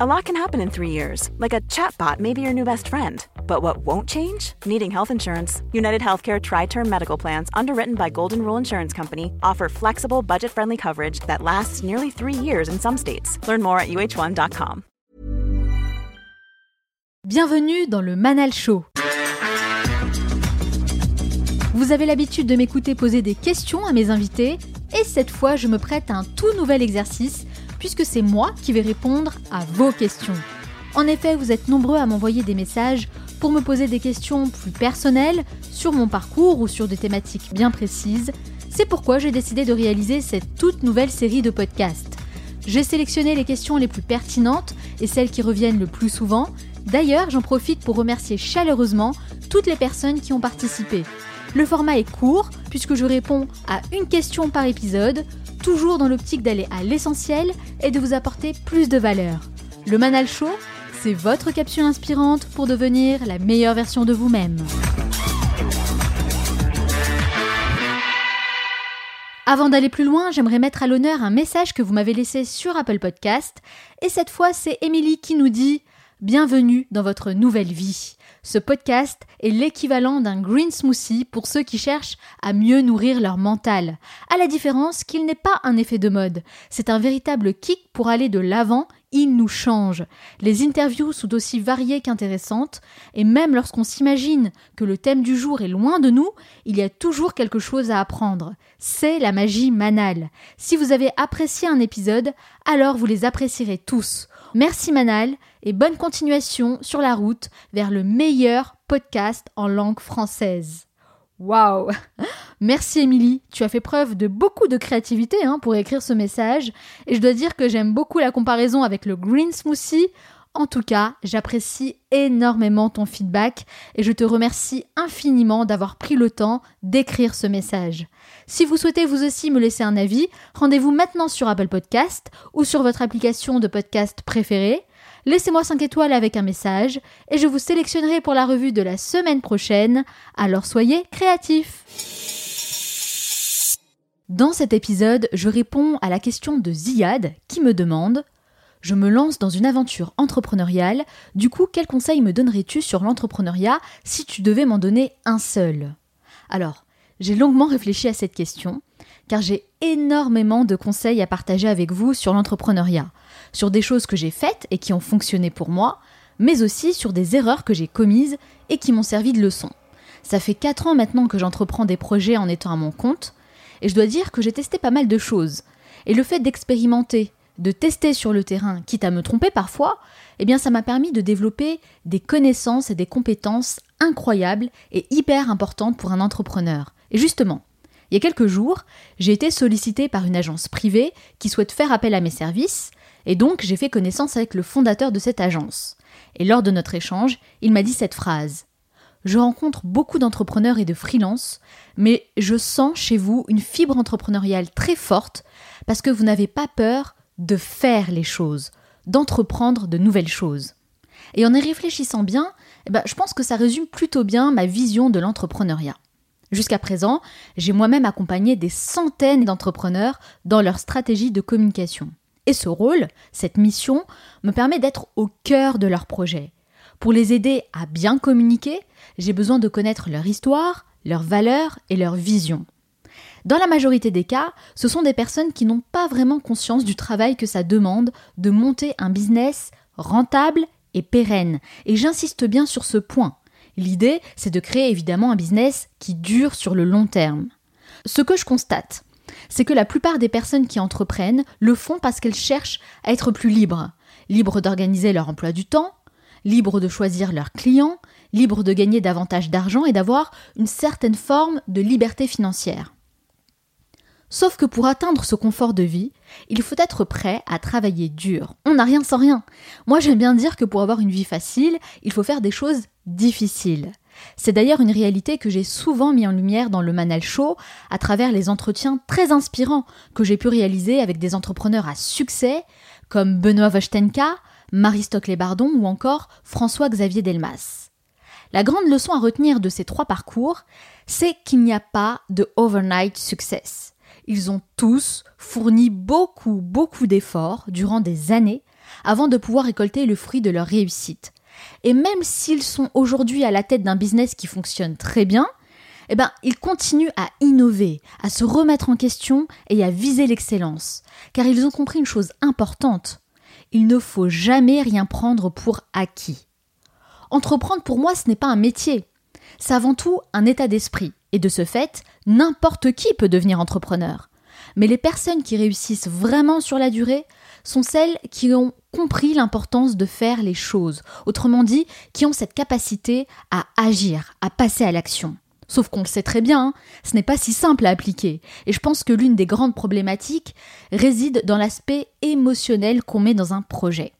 A lot can happen in three years, like a chatbot may be your new best friend. But what won't change? Needing health insurance. United Healthcare Tri Term Medical Plans, underwritten by Golden Rule Insurance Company, offer flexible, budget friendly coverage that lasts nearly three years in some states. Learn more at uh1.com. Bienvenue dans le Manal Show. Vous avez l'habitude de m'écouter poser des questions à mes invités, et cette fois, je me prête à un tout nouvel exercice puisque c'est moi qui vais répondre à vos questions. En effet, vous êtes nombreux à m'envoyer des messages pour me poser des questions plus personnelles sur mon parcours ou sur des thématiques bien précises. C'est pourquoi j'ai décidé de réaliser cette toute nouvelle série de podcasts. J'ai sélectionné les questions les plus pertinentes et celles qui reviennent le plus souvent. D'ailleurs, j'en profite pour remercier chaleureusement toutes les personnes qui ont participé. Le format est court puisque je réponds à une question par épisode, toujours dans l'optique d'aller à l'essentiel et de vous apporter plus de valeur. Le Manal Show, c'est votre capsule inspirante pour devenir la meilleure version de vous-même. Avant d'aller plus loin, j'aimerais mettre à l'honneur un message que vous m'avez laissé sur Apple Podcast. Et cette fois, c'est Émilie qui nous dit Bienvenue dans votre nouvelle vie. Ce podcast est l'équivalent d'un green smoothie pour ceux qui cherchent à mieux nourrir leur mental. À la différence qu'il n'est pas un effet de mode. C'est un véritable kick pour aller de l'avant il nous change. Les interviews sont aussi variées qu'intéressantes, et même lorsqu'on s'imagine que le thème du jour est loin de nous, il y a toujours quelque chose à apprendre. C'est la magie manale. Si vous avez apprécié un épisode, alors vous les apprécierez tous. Merci Manal et bonne continuation sur la route vers le meilleur podcast en langue française. Waouh Merci Émilie, tu as fait preuve de beaucoup de créativité hein, pour écrire ce message et je dois dire que j'aime beaucoup la comparaison avec le green smoothie. En tout cas, j'apprécie énormément ton feedback et je te remercie infiniment d'avoir pris le temps d'écrire ce message. Si vous souhaitez vous aussi me laisser un avis, rendez-vous maintenant sur Apple Podcast ou sur votre application de podcast préférée. Laissez-moi 5 étoiles avec un message et je vous sélectionnerai pour la revue de la semaine prochaine. Alors soyez créatifs. Dans cet épisode, je réponds à la question de Ziad qui me demande je me lance dans une aventure entrepreneuriale. Du coup, quel conseil me donnerais-tu sur l'entrepreneuriat si tu devais m'en donner un seul? Alors, j'ai longuement réfléchi à cette question, car j'ai énormément de conseils à partager avec vous sur l'entrepreneuriat, sur des choses que j'ai faites et qui ont fonctionné pour moi, mais aussi sur des erreurs que j'ai commises et qui m'ont servi de leçon. Ça fait 4 ans maintenant que j'entreprends des projets en étant à mon compte, et je dois dire que j'ai testé pas mal de choses. Et le fait d'expérimenter, de tester sur le terrain, quitte à me tromper parfois, eh bien ça m'a permis de développer des connaissances et des compétences incroyables et hyper importantes pour un entrepreneur. Et justement, il y a quelques jours, j'ai été sollicitée par une agence privée qui souhaite faire appel à mes services, et donc j'ai fait connaissance avec le fondateur de cette agence. Et lors de notre échange, il m'a dit cette phrase. Je rencontre beaucoup d'entrepreneurs et de freelances, mais je sens chez vous une fibre entrepreneuriale très forte parce que vous n'avez pas peur de faire les choses, d'entreprendre de nouvelles choses. Et en y réfléchissant bien, eh ben, je pense que ça résume plutôt bien ma vision de l'entrepreneuriat. Jusqu'à présent, j'ai moi-même accompagné des centaines d'entrepreneurs dans leur stratégie de communication. Et ce rôle, cette mission, me permet d'être au cœur de leur projet. Pour les aider à bien communiquer, j'ai besoin de connaître leur histoire, leurs valeurs et leur vision. Dans la majorité des cas, ce sont des personnes qui n'ont pas vraiment conscience du travail que ça demande de monter un business rentable et pérenne. Et j'insiste bien sur ce point. L'idée, c'est de créer évidemment un business qui dure sur le long terme. Ce que je constate, c'est que la plupart des personnes qui entreprennent le font parce qu'elles cherchent à être plus libres. Libres d'organiser leur emploi du temps, libres de choisir leurs clients, libres de gagner davantage d'argent et d'avoir une certaine forme de liberté financière. Sauf que pour atteindre ce confort de vie, il faut être prêt à travailler dur. On n'a rien sans rien. Moi j'aime bien dire que pour avoir une vie facile, il faut faire des choses difficiles. C'est d'ailleurs une réalité que j'ai souvent mis en lumière dans le Manal Show à travers les entretiens très inspirants que j'ai pu réaliser avec des entrepreneurs à succès comme Benoît Vostenka, Marie Stockley-Bardon ou encore François-Xavier Delmas. La grande leçon à retenir de ces trois parcours, c'est qu'il n'y a pas de overnight success. Ils ont tous fourni beaucoup, beaucoup d'efforts durant des années avant de pouvoir récolter le fruit de leur réussite. Et même s'ils sont aujourd'hui à la tête d'un business qui fonctionne très bien, eh ben, ils continuent à innover, à se remettre en question et à viser l'excellence. Car ils ont compris une chose importante. Il ne faut jamais rien prendre pour acquis. Entreprendre pour moi, ce n'est pas un métier. C'est avant tout un état d'esprit. Et de ce fait, n'importe qui peut devenir entrepreneur. Mais les personnes qui réussissent vraiment sur la durée sont celles qui ont compris l'importance de faire les choses, autrement dit, qui ont cette capacité à agir, à passer à l'action. Sauf qu'on le sait très bien, hein, ce n'est pas si simple à appliquer. Et je pense que l'une des grandes problématiques réside dans l'aspect émotionnel qu'on met dans un projet.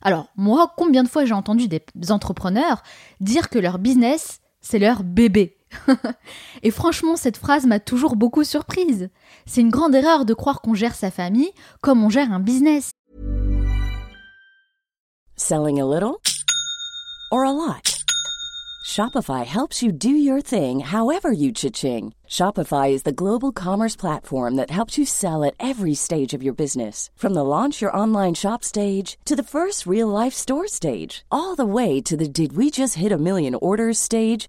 Alors, moi, combien de fois j'ai entendu des entrepreneurs dire que leur business, c'est leur bébé? Et franchement, cette phrase m'a toujours beaucoup surprise. C'est une grande erreur de croire qu'on gère sa famille comme on gère un business. Selling a little or a lot? Shopify helps you do your thing however you cha-ching. Shopify is the global commerce platform that helps you sell at every stage of your business. From the launch your online shop stage to the first real life store stage, all the way to the did we just hit a million orders stage.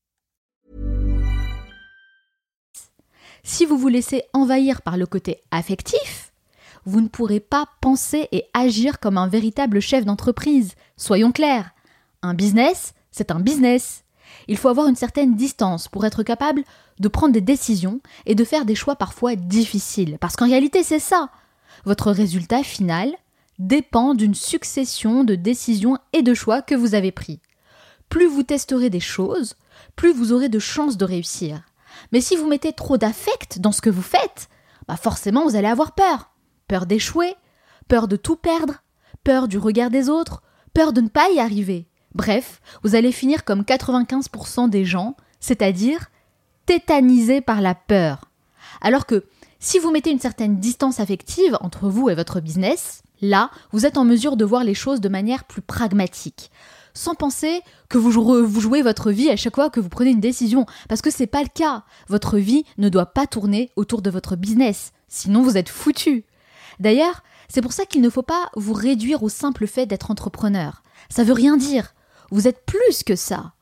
Si vous vous laissez envahir par le côté affectif, vous ne pourrez pas penser et agir comme un véritable chef d'entreprise. Soyons clairs. Un business, c'est un business. Il faut avoir une certaine distance pour être capable de prendre des décisions et de faire des choix parfois difficiles. Parce qu'en réalité, c'est ça. Votre résultat final dépend d'une succession de décisions et de choix que vous avez pris. Plus vous testerez des choses, plus vous aurez de chances de réussir. Mais si vous mettez trop d'affect dans ce que vous faites, bah forcément vous allez avoir peur. Peur d'échouer, peur de tout perdre, peur du regard des autres, peur de ne pas y arriver. Bref, vous allez finir comme 95% des gens, c'est-à-dire tétanisés par la peur. Alors que si vous mettez une certaine distance affective entre vous et votre business, là, vous êtes en mesure de voir les choses de manière plus pragmatique sans penser que vous, jouez votre vie à chaque fois que vous prenez une décision. Parce que c'est pas le cas. Votre vie ne doit pas tourner autour de votre business. Sinon, vous êtes foutu. D'ailleurs, c'est pour ça qu'il ne faut pas vous réduire au simple fait d'être entrepreneur. Ça veut rien dire. Vous êtes plus que ça.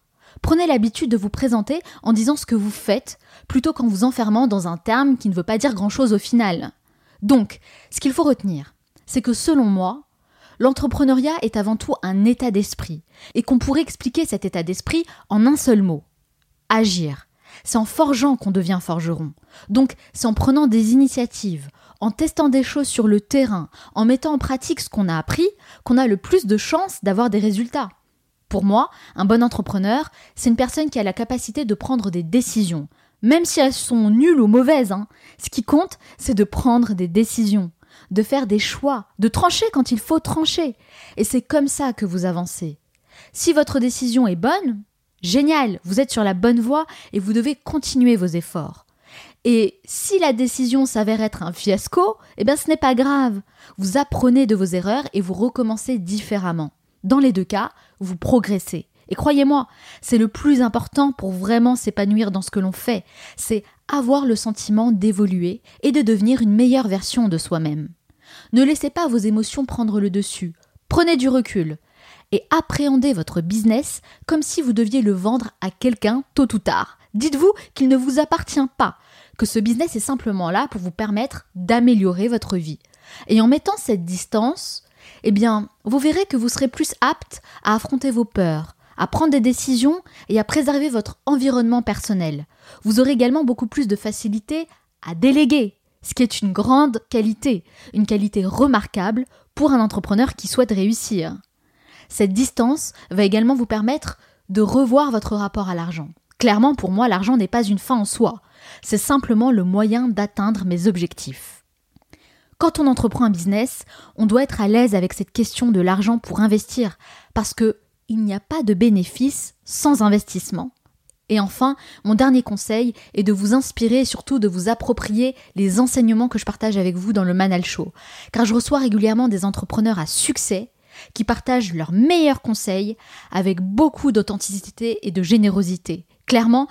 Prenez l'habitude de vous présenter en disant ce que vous faites, plutôt qu'en vous enfermant dans un terme qui ne veut pas dire grand-chose au final. Donc, ce qu'il faut retenir, c'est que selon moi, l'entrepreneuriat est avant tout un état d'esprit, et qu'on pourrait expliquer cet état d'esprit en un seul mot. Agir. C'est en forgeant qu'on devient forgeron. Donc, c'est en prenant des initiatives, en testant des choses sur le terrain, en mettant en pratique ce qu'on a appris, qu'on a le plus de chances d'avoir des résultats. Pour moi, un bon entrepreneur, c'est une personne qui a la capacité de prendre des décisions, même si elles sont nulles ou mauvaises. Hein. Ce qui compte, c'est de prendre des décisions, de faire des choix, de trancher quand il faut trancher. Et c'est comme ça que vous avancez. Si votre décision est bonne, génial, vous êtes sur la bonne voie et vous devez continuer vos efforts. Et si la décision s'avère être un fiasco, eh bien ce n'est pas grave. Vous apprenez de vos erreurs et vous recommencez différemment. Dans les deux cas, vous progressez. Et croyez-moi, c'est le plus important pour vraiment s'épanouir dans ce que l'on fait, c'est avoir le sentiment d'évoluer et de devenir une meilleure version de soi-même. Ne laissez pas vos émotions prendre le dessus. Prenez du recul et appréhendez votre business comme si vous deviez le vendre à quelqu'un tôt ou tard. Dites-vous qu'il ne vous appartient pas, que ce business est simplement là pour vous permettre d'améliorer votre vie. Et en mettant cette distance, eh bien, vous verrez que vous serez plus apte à affronter vos peurs, à prendre des décisions et à préserver votre environnement personnel. Vous aurez également beaucoup plus de facilité à déléguer, ce qui est une grande qualité, une qualité remarquable pour un entrepreneur qui souhaite réussir. Cette distance va également vous permettre de revoir votre rapport à l'argent. Clairement, pour moi, l'argent n'est pas une fin en soi, c'est simplement le moyen d'atteindre mes objectifs. Quand on entreprend un business, on doit être à l'aise avec cette question de l'argent pour investir, parce que il n'y a pas de bénéfice sans investissement. Et enfin, mon dernier conseil est de vous inspirer et surtout de vous approprier les enseignements que je partage avec vous dans le Manal Show, car je reçois régulièrement des entrepreneurs à succès qui partagent leurs meilleurs conseils avec beaucoup d'authenticité et de générosité. Clairement,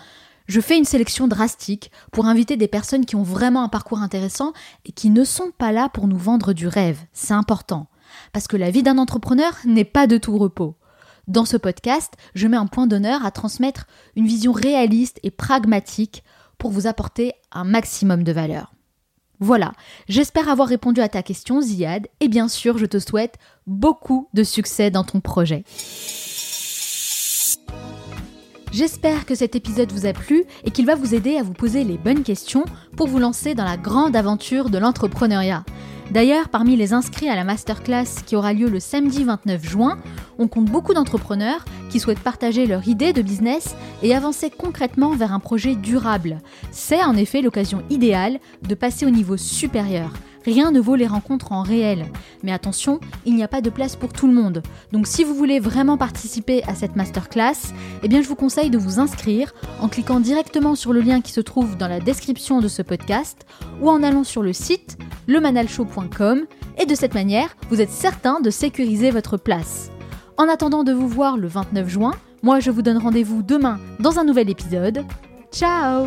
je fais une sélection drastique pour inviter des personnes qui ont vraiment un parcours intéressant et qui ne sont pas là pour nous vendre du rêve. C'est important. Parce que la vie d'un entrepreneur n'est pas de tout repos. Dans ce podcast, je mets un point d'honneur à transmettre une vision réaliste et pragmatique pour vous apporter un maximum de valeur. Voilà, j'espère avoir répondu à ta question Ziad et bien sûr je te souhaite beaucoup de succès dans ton projet. J'espère que cet épisode vous a plu et qu'il va vous aider à vous poser les bonnes questions pour vous lancer dans la grande aventure de l'entrepreneuriat. D'ailleurs, parmi les inscrits à la masterclass qui aura lieu le samedi 29 juin, on compte beaucoup d'entrepreneurs qui souhaitent partager leur idée de business et avancer concrètement vers un projet durable. C'est en effet l'occasion idéale de passer au niveau supérieur. Rien ne vaut les rencontres en réel. Mais attention, il n'y a pas de place pour tout le monde. Donc si vous voulez vraiment participer à cette masterclass, eh bien je vous conseille de vous inscrire en cliquant directement sur le lien qui se trouve dans la description de ce podcast ou en allant sur le site lemanalshow.com et de cette manière, vous êtes certain de sécuriser votre place. En attendant de vous voir le 29 juin, moi je vous donne rendez-vous demain dans un nouvel épisode. Ciao